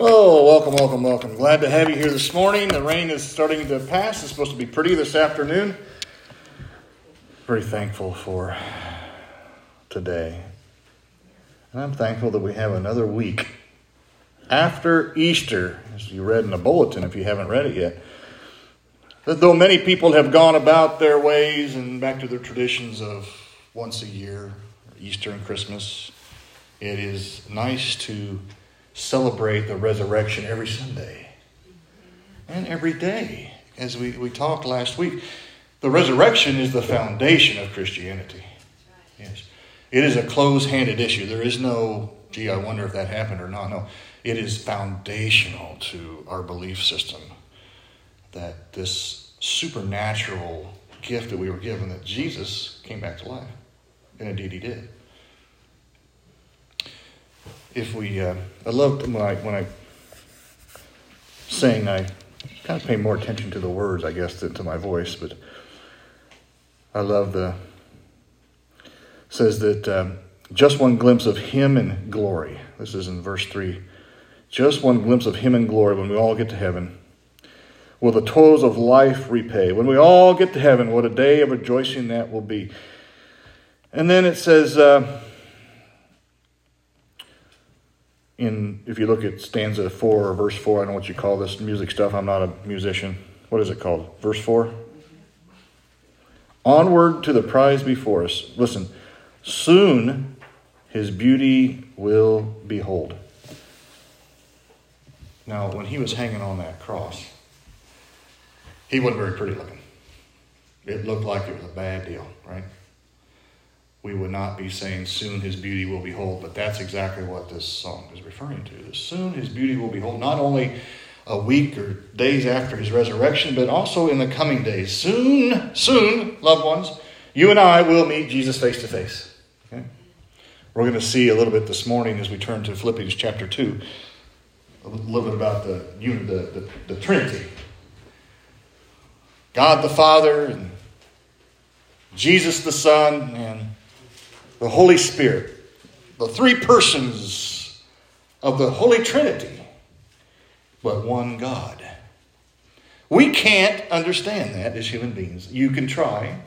Oh, welcome, welcome, welcome. Glad to have you here this morning. The rain is starting to pass. It's supposed to be pretty this afternoon. Very thankful for today. And I'm thankful that we have another week after Easter, as you read in the bulletin if you haven't read it yet. That though many people have gone about their ways and back to their traditions of once a year, Easter and Christmas, it is nice to celebrate the resurrection every Sunday and every day. As we, we talked last week, the resurrection is the foundation of Christianity. Yes. It is a close handed issue. There is no, gee, I wonder if that happened or not. No, it is foundational to our belief system that this supernatural gift that we were given, that Jesus came back to life. And indeed he did if we, uh, I love when I, when I sing, I kind of pay more attention to the words, I guess, than to my voice, but I love the, says that um, just one glimpse of him in glory. This is in verse 3. Just one glimpse of him in glory when we all get to heaven. Will the toils of life repay? When we all get to heaven, what a day of rejoicing that will be. And then it says, uh, in if you look at stanza four or verse four, I don't know what you call this music stuff. I'm not a musician. What is it called? Verse four. Onward to the prize before us. Listen, soon his beauty will behold. Now, when he was hanging on that cross, he wasn't very pretty looking. It looked like it was a bad deal, right? We would not be saying, Soon his beauty will behold. But that's exactly what this song is referring to. Soon his beauty will behold, not only a week or days after his resurrection, but also in the coming days. Soon, soon, loved ones, you and I will meet Jesus face to face. We're going to see a little bit this morning as we turn to Philippians chapter 2, a little bit about the, the, the, the Trinity. God the Father, and Jesus the Son, and the Holy Spirit, the three persons of the Holy Trinity, but one God. We can't understand that as human beings. You can try,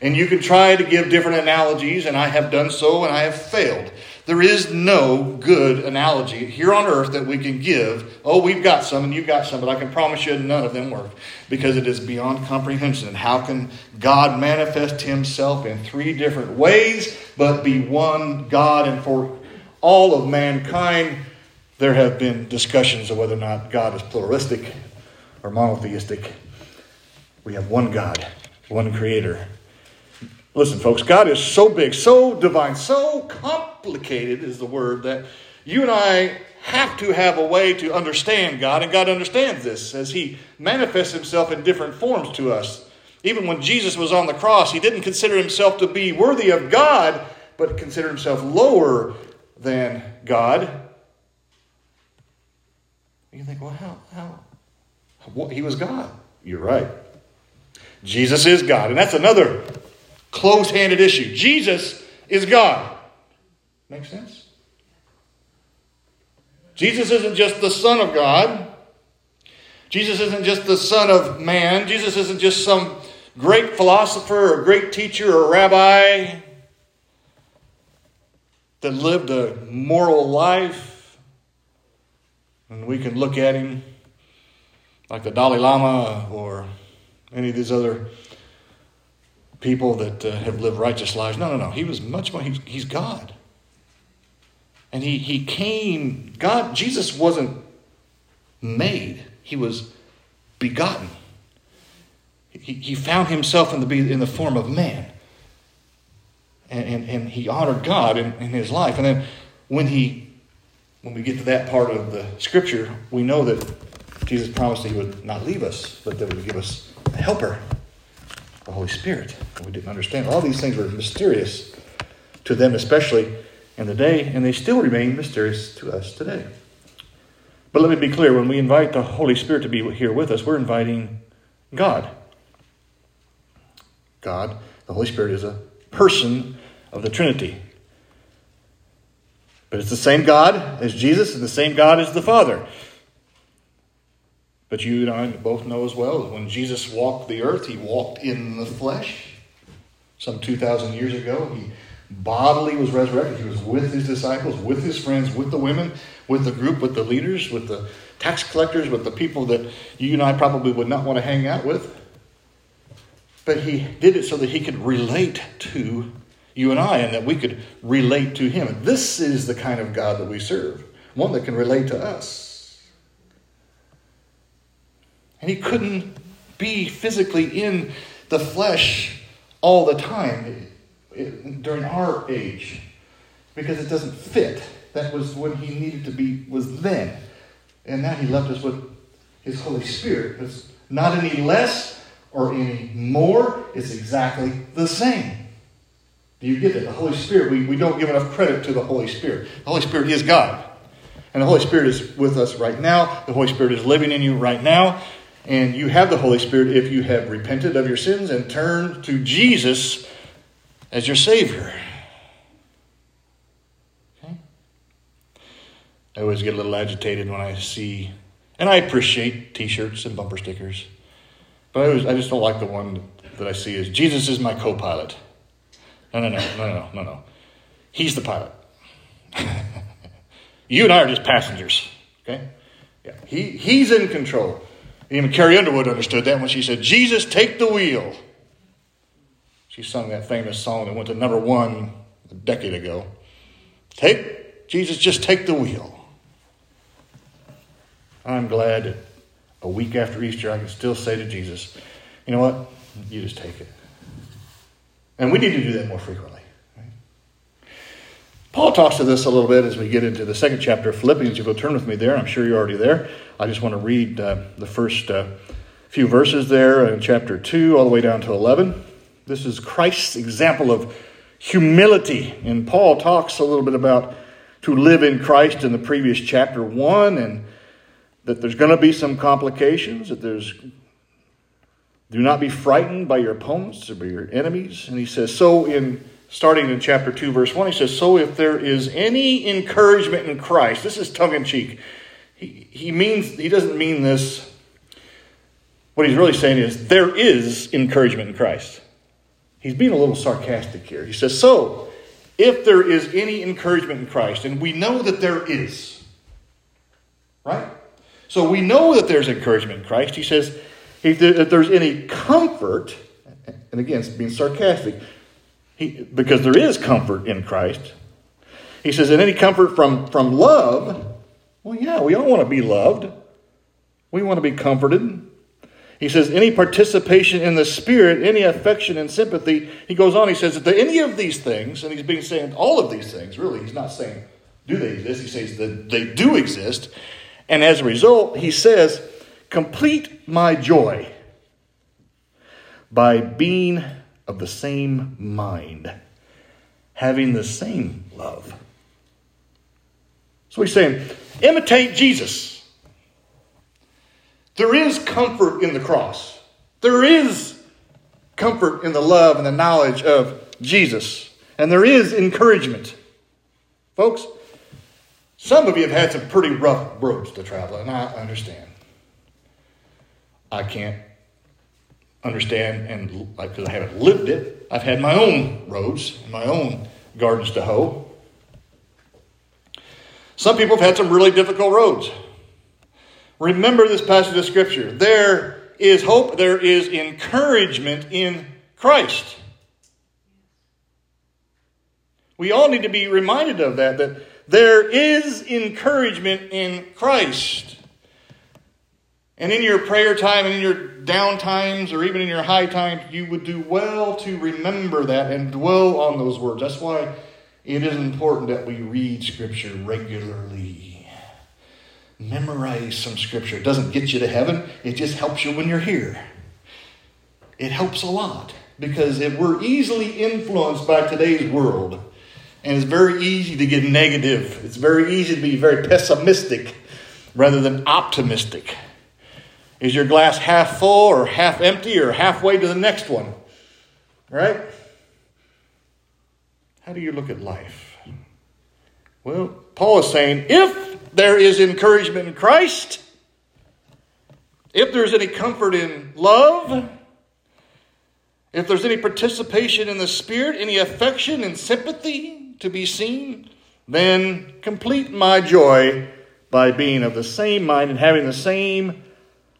and you can try to give different analogies, and I have done so, and I have failed. There is no good analogy here on earth that we can give. Oh, we've got some and you've got some, but I can promise you none of them work because it is beyond comprehension. How can God manifest himself in three different ways but be one God? And for all of mankind, there have been discussions of whether or not God is pluralistic or monotheistic. We have one God, one creator, Listen, folks, God is so big, so divine, so complicated is the word that you and I have to have a way to understand God, and God understands this as He manifests Himself in different forms to us. Even when Jesus was on the cross, He didn't consider Himself to be worthy of God, but considered Himself lower than God. You think, well, how? how? What, he was God. You're right. Jesus is God. And that's another close handed issue. Jesus is God. Make sense? Jesus isn't just the Son of God. Jesus isn't just the Son of man. Jesus isn't just some great philosopher or great teacher or rabbi that lived a moral life. And we can look at him like the Dalai Lama or any of these other people that uh, have lived righteous lives. No, no, no. He was much more, he, he's God. And he, he came, God, Jesus wasn't made, he was begotten. He, he found himself in the, in the form of man. And, and, and he honored God in, in his life. And then when he, when we get to that part of the scripture, we know that Jesus promised that he would not leave us, but that he would give us a helper the Holy Spirit. We didn't understand. All these things were mysterious to them, especially in the day, and they still remain mysterious to us today. But let me be clear when we invite the Holy Spirit to be here with us, we're inviting God. God, the Holy Spirit, is a person of the Trinity. But it's the same God as Jesus and the same God as the Father. But you and I both know as well that when Jesus walked the earth, he walked in the flesh. Some 2,000 years ago, he bodily was resurrected. He was with his disciples, with his friends, with the women, with the group, with the leaders, with the tax collectors, with the people that you and I probably would not want to hang out with. But he did it so that he could relate to you and I and that we could relate to him. This is the kind of God that we serve, one that can relate to us. And he couldn't be physically in the flesh all the time eh, during our age because it doesn't fit. That was when he needed to be, was then. And now he left us with his Holy Spirit. It's not any less or any more, it's exactly the same. Do you get that? The Holy Spirit, we, we don't give enough credit to the Holy Spirit. The Holy Spirit is God. And the Holy Spirit is with us right now. The Holy Spirit is living in you right now. And you have the Holy Spirit if you have repented of your sins and turned to Jesus as your Savior. Okay? I always get a little agitated when I see, and I appreciate t shirts and bumper stickers, but I, always, I just don't like the one that I see as Jesus is my co pilot. No, no, no, no, no, no, no. He's the pilot. you and I are just passengers. Okay? Yeah. He, he's in control. Even Carrie Underwood understood that when she said, Jesus, take the wheel. She sung that famous song that went to number one a decade ago. Take, Jesus, just take the wheel. I'm glad that a week after Easter I can still say to Jesus, you know what? You just take it. And we need to do that more frequently. Paul talks to this a little bit as we get into the second chapter of Philippians. You'll turn with me there, I'm sure you're already there. I just want to read uh, the first uh, few verses there in chapter 2 all the way down to 11. This is Christ's example of humility. And Paul talks a little bit about to live in Christ in the previous chapter 1 and that there's going to be some complications, that there's do not be frightened by your opponents or by your enemies. And he says, so in starting in chapter 2, verse 1, he says, So if there is any encouragement in Christ, this is tongue in cheek. He, he means he doesn't mean this. What he's really saying is there is encouragement in Christ. He's being a little sarcastic here. He says, So, if there is any encouragement in Christ, and we know that there is, right? So we know that there's encouragement in Christ. He says, if there's any comfort, and again, it's being sarcastic, he, because there is comfort in Christ. He says, and any comfort from, from love, well, yeah, we all want to be loved. We want to be comforted. He says, any participation in the Spirit, any affection and sympathy. He goes on, he says that any of these things, and he's being saying all of these things, really, he's not saying do they exist, he says that they do exist. And as a result, he says, complete my joy by being of the same mind, having the same love. So he's saying, imitate Jesus. There is comfort in the cross. There is comfort in the love and the knowledge of Jesus. And there is encouragement. Folks, some of you have had some pretty rough roads to travel, and I understand. I can't understand, and because I haven't lived it, I've had my own roads, and my own gardens to hoe. Some people have had some really difficult roads. Remember this passage of Scripture. There is hope, there is encouragement in Christ. We all need to be reminded of that, that there is encouragement in Christ. And in your prayer time and in your down times or even in your high times, you would do well to remember that and dwell on those words. That's why it is important that we read Scripture regularly memorize some scripture. It doesn't get you to heaven, it just helps you when you're here. It helps a lot because if we're easily influenced by today's world, and it's very easy to get negative, it's very easy to be very pessimistic rather than optimistic. Is your glass half full or half empty or halfway to the next one? Right? How do you look at life? Well, Paul is saying if there is encouragement in Christ, if there's any comfort in love, if there's any participation in the Spirit, any affection and sympathy to be seen, then complete my joy by being of the same mind and having the same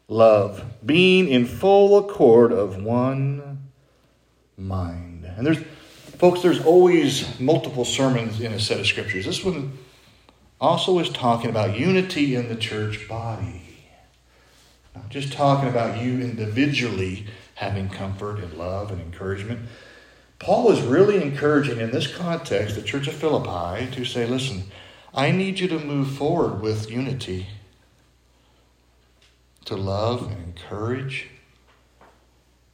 love, being in full accord of one mind. And there's, folks, there's always multiple sermons in a set of scriptures. This one also is talking about unity in the church body. Not just talking about you individually having comfort and love and encouragement. Paul is really encouraging in this context the church of Philippi to say, listen, I need you to move forward with unity, to love and encourage,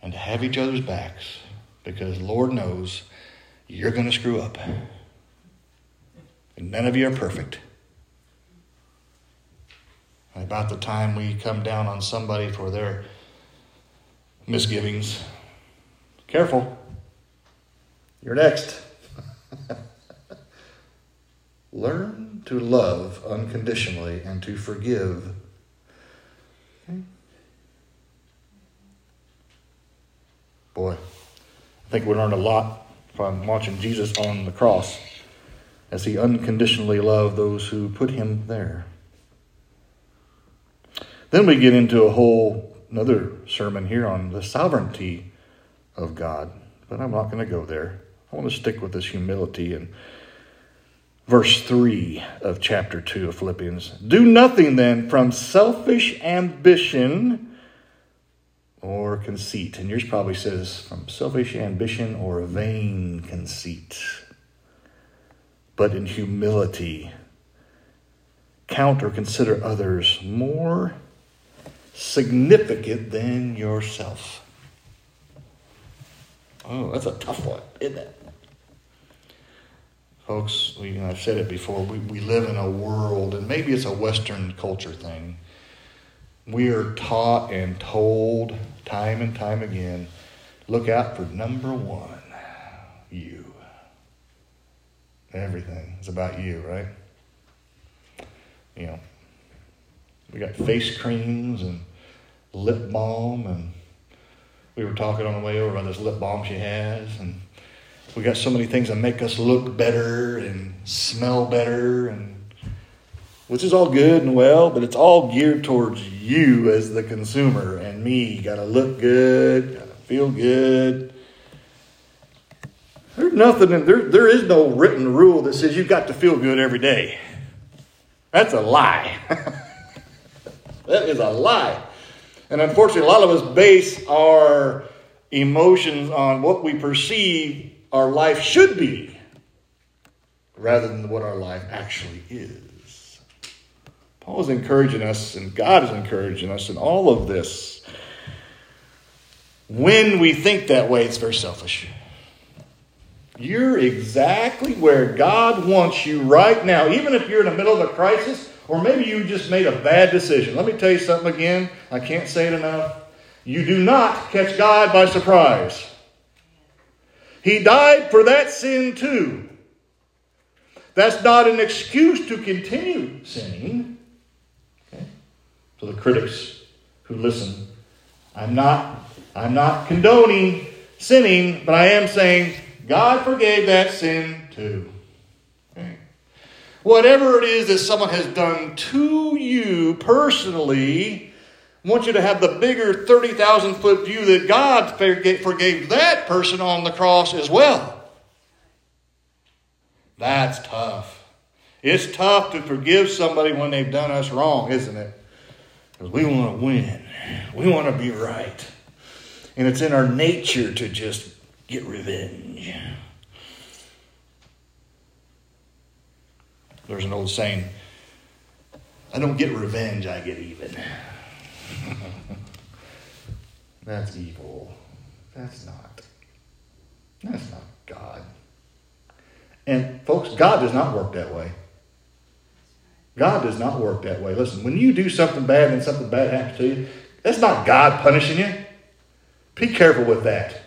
and to have each other's backs, because Lord knows you're going to screw up. And none of you are perfect. And about the time we come down on somebody for their misgivings. Careful. You're next. Learn to love unconditionally and to forgive. Boy, I think we learned a lot from watching Jesus on the cross as he unconditionally loved those who put him there. Then we get into a whole another sermon here on the sovereignty of God, but I'm not going to go there. I want to stick with this humility and verse 3 of chapter 2 of Philippians. Do nothing then from selfish ambition or conceit. And yours probably says from selfish ambition or vain conceit, but in humility. Count or consider others more significant than yourself. Oh, that's a tough one, isn't it? Folks, we, I've said it before, we, we live in a world, and maybe it's a Western culture thing. We are taught and told time and time again look out for number one you. Everything is about you, right? You know, we got face creams and lip balm, and we were talking on the way over about this lip balm she has, and we got so many things that make us look better and smell better, and which is all good and well, but it's all geared towards you as the consumer and me. Got to look good, got to feel good. There's nothing, in, there, there is no written rule that says you've got to feel good every day. That's a lie. That is a lie. And unfortunately, a lot of us base our emotions on what we perceive our life should be rather than what our life actually is. Paul is encouraging us, and God is encouraging us in all of this. When we think that way, it's very selfish. You're exactly where God wants you right now. Even if you're in the middle of a crisis, or maybe you just made a bad decision. Let me tell you something again. I can't say it enough. You do not catch God by surprise. He died for that sin too. That's not an excuse to continue sinning. Okay? So the critics who listen, I'm not, I'm not condoning sinning, but I am saying God forgave that sin too. Whatever it is that someone has done to you personally, want you to have the bigger 30,000 foot view that God forgave that person on the cross as well. That's tough. It's tough to forgive somebody when they've done us wrong, isn't it? Because we want to win, we want to be right. And it's in our nature to just get revenge. There's an old saying I don't get revenge, I get even. That's evil. That's not. That's not God. And folks, God does not work that way. God does not work that way. Listen, when you do something bad and something bad happens to you, that's not God punishing you. Be careful with that.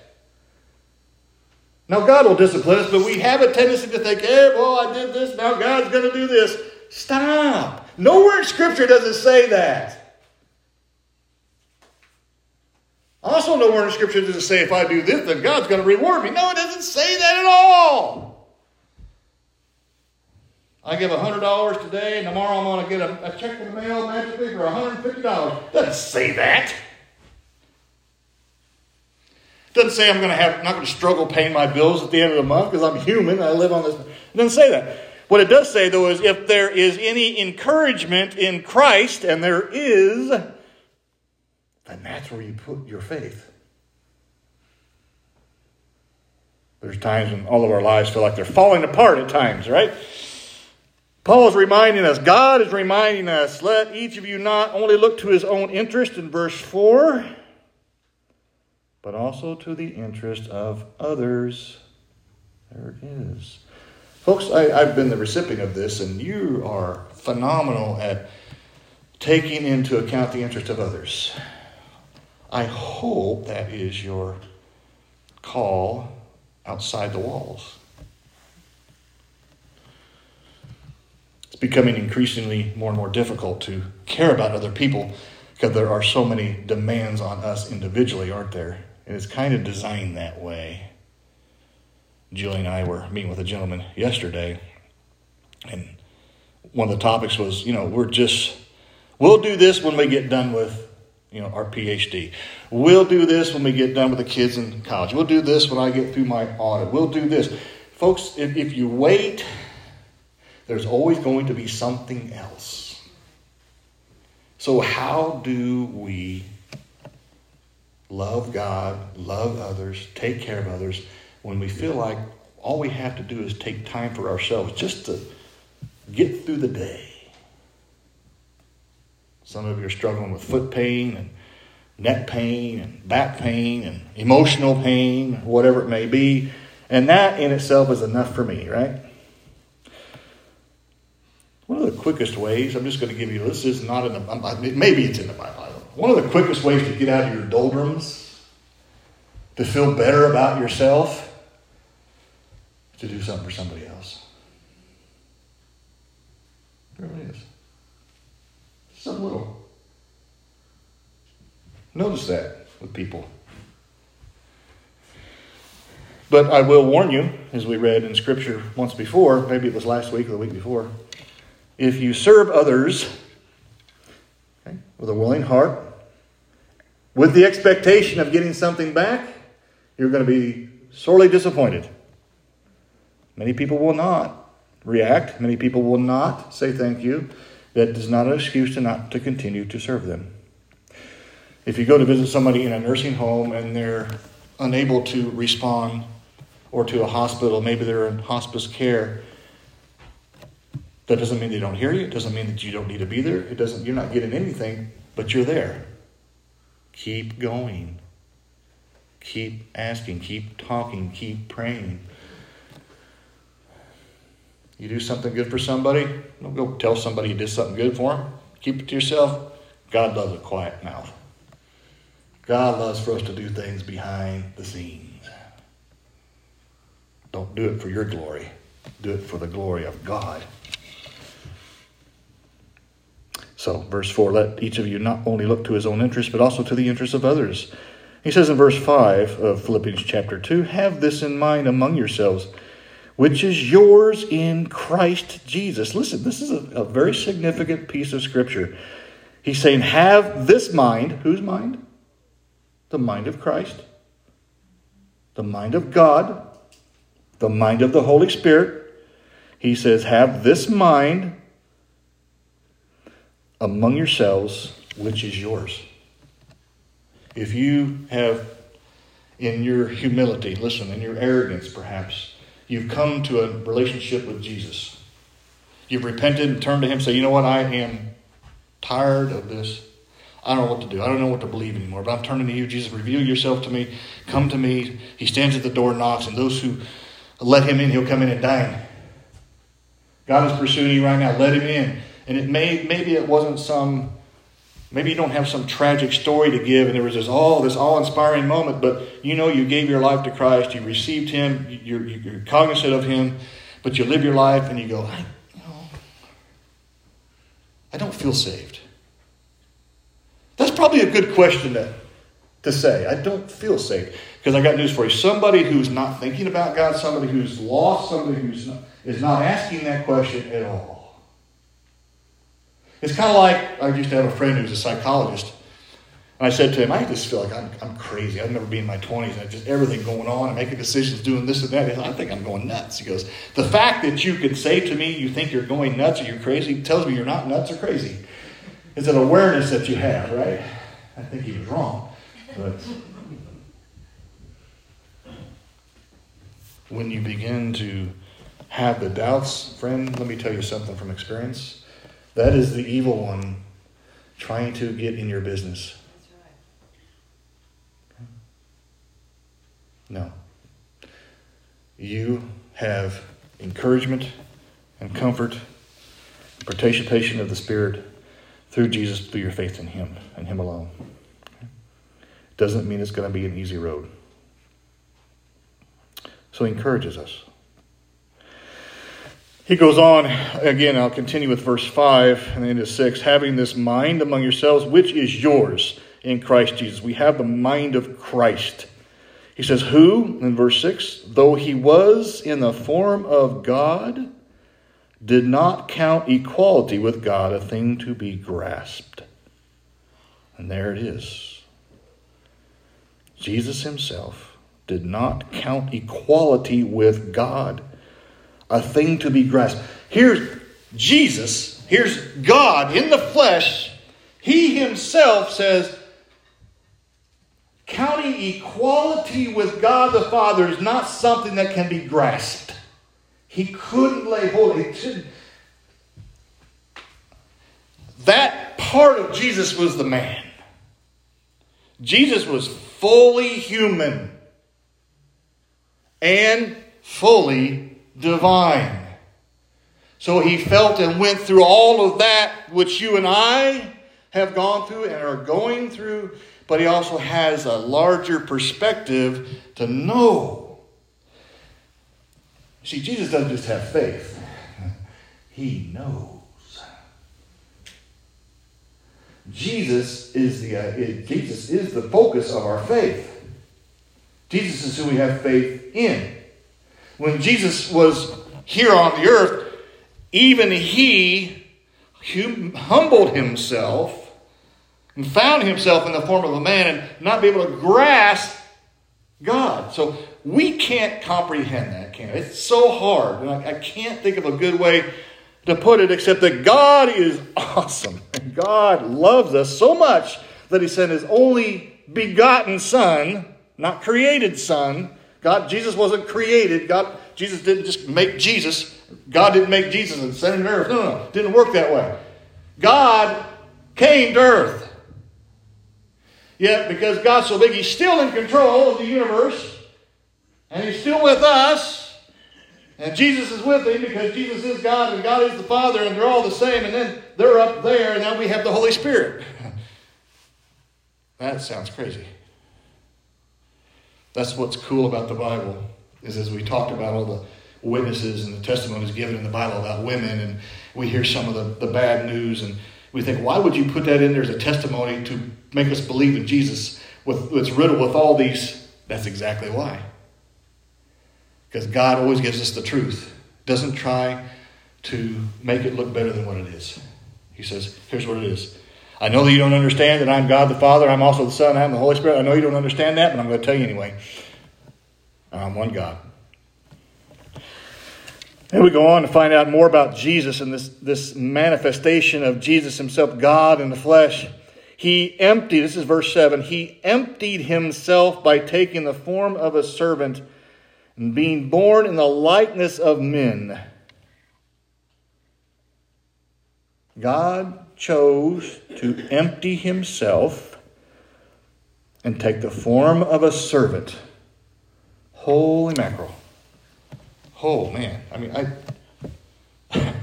Now, God will discipline us, but we have a tendency to think, hey, well, I did this, now God's going to do this. Stop. Nowhere in Scripture does it say that. Also, nowhere in Scripture does it say if I do this, then God's going to reward me. No, it doesn't say that at all. I give $100 today, and tomorrow I'm going to get a, a check in the mail magically for $150. Doesn't say that. Doesn't say I'm going to have not going to struggle paying my bills at the end of the month because I'm human. I live on this. It doesn't say that. What it does say though is if there is any encouragement in Christ, and there is, then that's where you put your faith. There's times when all of our lives feel like they're falling apart at times, right? Paul is reminding us, God is reminding us, let each of you not only look to his own interest in verse 4, but also to the interest of others. There it is. Folks, I, have been the recipient of this, and you are phenomenal at taking into account the interest of others. I hope that is your call outside the walls. It's becoming increasingly more and more difficult to care about other people because there are so many demands on us individually, aren't there? And it's kind of designed that way. Julie and I were meeting with a gentleman yesterday, and one of the topics was, you know, we're just, we'll do this when we get done with, you know, our PhD. We'll do this when we get done with the kids in college. We'll do this when I get through my audit. We'll do this. Folks, if, if you wait, there's always going to be something else. So, how do we love God, love others, take care of others, when we feel like all we have to do is take time for ourselves just to get through the day. Some of you are struggling with foot pain and neck pain and back pain and emotional pain, whatever it may be. And that in itself is enough for me, right? One of the quickest ways, I'm just going to give you this is not in the, maybe it's in the Bible. One of the quickest ways to get out of your doldrums, to feel better about yourself, to do something for somebody else. It really is. Something little. Notice that with people. But I will warn you, as we read in Scripture once before, maybe it was last week or the week before, if you serve others okay, with a willing heart, with the expectation of getting something back, you're going to be sorely disappointed. Many people will not react. Many people will not say thank you. That is not an excuse to not to continue to serve them. If you go to visit somebody in a nursing home and they're unable to respond, or to a hospital, maybe they're in hospice care, that doesn't mean they don't hear you. It doesn't mean that you don't need to be there. It doesn't. You're not getting anything, but you're there. Keep going. Keep asking. Keep talking. Keep praying. You do something good for somebody, don't go tell somebody you did something good for them. Keep it to yourself. God loves a quiet mouth. God loves for us to do things behind the scenes. Don't do it for your glory, do it for the glory of God. So, verse 4 let each of you not only look to his own interest, but also to the interests of others. He says in verse 5 of Philippians chapter 2 Have this in mind among yourselves which is yours in Christ Jesus. Listen, this is a, a very significant piece of scripture. He's saying, Have this mind. Whose mind? The mind of Christ, the mind of God, the mind of the Holy Spirit. He says, Have this mind among yourselves, which is yours. If you have, in your humility, listen, in your arrogance perhaps, You've come to a relationship with Jesus. You've repented and turned to Him, say, you know what, I am tired of this. I don't know what to do. I don't know what to believe anymore. But I'm turning to you, Jesus. Reveal yourself to me. Come to me. He stands at the door and knocks, and those who let him in, he'll come in and dine. God is pursuing you right now. Let him in. And it may maybe it wasn't some Maybe you don't have some tragic story to give, and there was this all this awe-inspiring moment, but you know you gave your life to Christ, you received Him, you're, you're cognizant of Him, but you live your life and you go, I, I don't feel saved. That's probably a good question to, to say. I don't feel saved. Because I got news for you. Somebody who's not thinking about God, somebody who's lost, somebody who's not, is not asking that question at all it's kind of like I used to have a friend who was a psychologist. And I said to him, I just feel like I'm, I'm crazy. I've never been in my 20s. And just everything going on and making decisions, doing this and that. I think I'm going nuts. He goes, The fact that you could say to me you think you're going nuts or you're crazy tells me you're not nuts or crazy. It's an awareness that you have, right? I think he was wrong. But when you begin to have the doubts, friend, let me tell you something from experience. That is the evil one trying to get in your business. No. You have encouragement and comfort, participation of the Spirit through Jesus, through your faith in Him and Him alone. Doesn't mean it's going to be an easy road. So He encourages us. He goes on, again, I'll continue with verse 5 and then into 6. Having this mind among yourselves, which is yours in Christ Jesus. We have the mind of Christ. He says, Who, in verse 6, though he was in the form of God, did not count equality with God a thing to be grasped. And there it is. Jesus himself did not count equality with God a thing to be grasped. Here's Jesus, here's God in the flesh. He himself says, counting equality with God the Father is not something that can be grasped. He couldn't lay hold. He should That part of Jesus was the man. Jesus was fully human and fully divine. So he felt and went through all of that which you and I have gone through and are going through, but he also has a larger perspective to know. See, Jesus doesn't just have faith, he knows. Jesus is the uh, Jesus is the focus of our faith. Jesus is who we have faith in when Jesus was here on the earth, even he humbled himself and found himself in the form of a man and not be able to grasp God. So we can't comprehend that, can we? It's so hard. And I, I can't think of a good way to put it except that God is awesome. And God loves us so much that he sent his only begotten Son, not created Son, God, Jesus wasn't created. God, Jesus didn't just make Jesus. God didn't make Jesus and send him to earth. No, no. Didn't work that way. God came to earth. Yet, because God's so big, He's still in control of the universe. And He's still with us. And Jesus is with Him because Jesus is God and God is the Father, and they're all the same. And then they're up there, and now we have the Holy Spirit. that sounds crazy. That's what's cool about the Bible, is as we talked about all the witnesses and the testimonies given in the Bible about women, and we hear some of the, the bad news, and we think, why would you put that in there as a testimony to make us believe in Jesus? With, it's riddled with all these. That's exactly why. Because God always gives us the truth, doesn't try to make it look better than what it is. He says, here's what it is. I know that you don't understand that I'm God the Father, I'm also the Son, I'm the Holy Spirit. I know you don't understand that, but I'm going to tell you anyway. I'm one God. And we go on to find out more about Jesus and this, this manifestation of Jesus himself, God in the flesh. He emptied, this is verse 7, he emptied himself by taking the form of a servant and being born in the likeness of men. God chose to empty himself and take the form of a servant. Holy mackerel. Oh, man. I mean, I,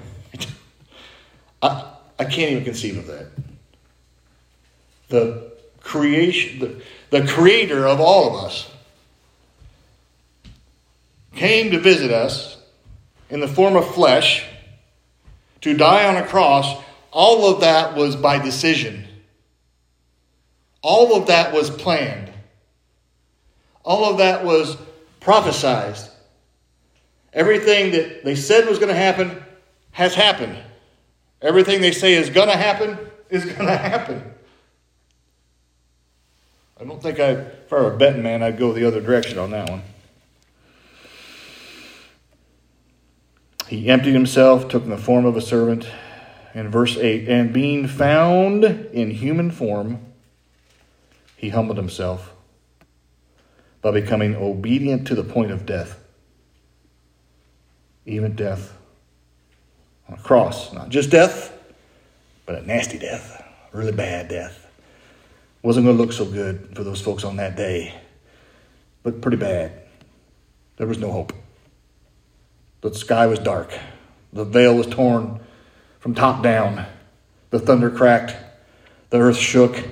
I, I can't even conceive of that. the creation, the, the creator of all of us, came to visit us in the form of flesh to die on a cross, all of that was by decision. All of that was planned. All of that was prophesized. Everything that they said was going to happen has happened. Everything they say is going to happen is going to happen. I don't think I, if I were a betting man, I'd go the other direction on that one. He emptied himself, took the form of a servant. In verse 8, and being found in human form, he humbled himself by becoming obedient to the point of death, even death on a cross. Not just death, but a nasty death, really bad death. Wasn't going to look so good for those folks on that day. Looked pretty bad. There was no hope. The sky was dark. The veil was torn from top down. The thunder cracked. The earth shook.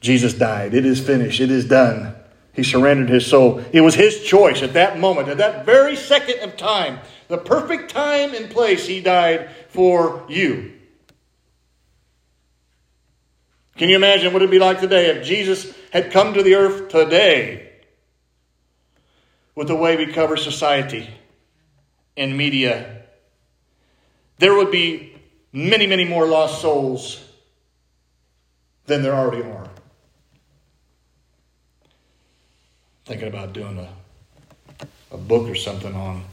Jesus died. It is finished. It is done. He surrendered his soul. It was his choice at that moment, at that very second of time, the perfect time and place, he died for you. Can you imagine what it would be like today if Jesus had come to the earth today with the way we cover society? and media, there would be many, many more lost souls than there already are. Thinking about doing a, a book or something on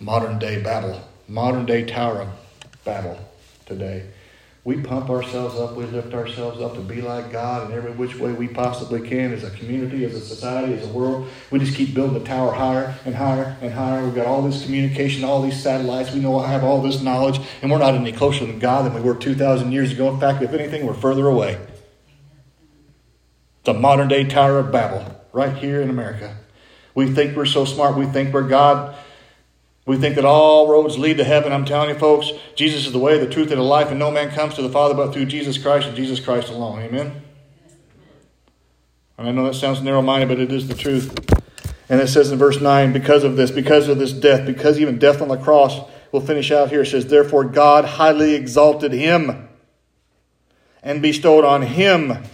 modern day battle, modern day Tower Babel today. We pump ourselves up, we lift ourselves up to be like God in every which way we possibly can as a community, as a society, as a world. We just keep building the tower higher and higher and higher. We've got all this communication, all these satellites. We know I have all this knowledge, and we're not any closer than God than we were 2,000 years ago. In fact, if anything, we're further away. The modern day Tower of Babel, right here in America. We think we're so smart. We think we're God. We think that all roads lead to heaven. I'm telling you, folks, Jesus is the way, the truth, and the life, and no man comes to the Father but through Jesus Christ and Jesus Christ alone. Amen? And I know that sounds narrow minded, but it is the truth. And it says in verse 9, because of this, because of this death, because even death on the cross, we'll finish out here. It says, Therefore God highly exalted him and bestowed on him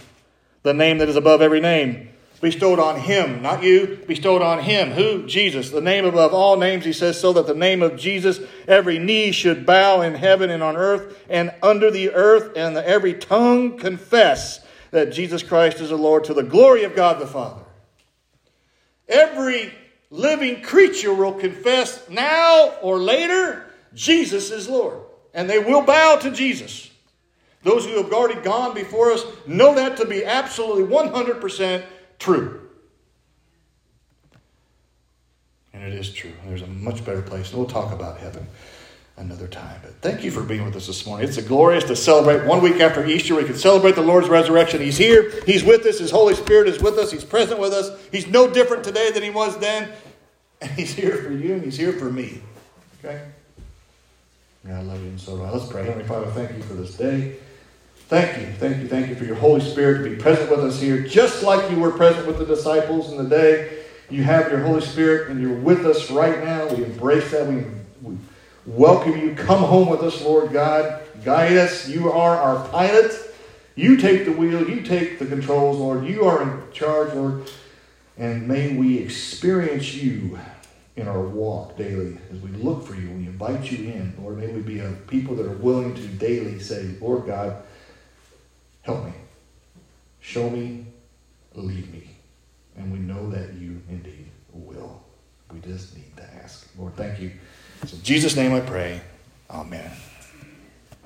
the name that is above every name bestowed on him, not you, bestowed on him. Who? Jesus. The name above all names, he says, so that the name of Jesus, every knee should bow in heaven and on earth and under the earth, and every tongue confess that Jesus Christ is the Lord to the glory of God the Father. Every living creature will confess now or later Jesus is Lord. And they will bow to Jesus. Those who have already gone before us know that to be absolutely 100% true. And it is true. There's a much better place. And we'll talk about heaven another time. But thank you for being with us this morning. It's a glorious to celebrate one week after Easter. We can celebrate the Lord's resurrection. He's here. He's with us. His Holy Spirit is with us. He's present with us. He's no different today than he was then. And he's here for you and he's here for me. Okay? Yeah, I love you and so do I. Let's pray. Heavenly Father, thank you for this day. Thank you, thank you, thank you for your Holy Spirit to be present with us here, just like you were present with the disciples in the day. You have your Holy Spirit and you're with us right now. We embrace that. We, we welcome you. Come home with us, Lord God. Guide us. You are our pilot. You take the wheel. You take the controls, Lord. You are in charge, Lord. And may we experience you in our walk daily as we look for you. We invite you in, Lord. May we be a people that are willing to daily say, Lord God, Help me. Show me. Lead me. And we know that you indeed will. We just need to ask. Lord, thank you. So in Jesus' name I pray. Amen.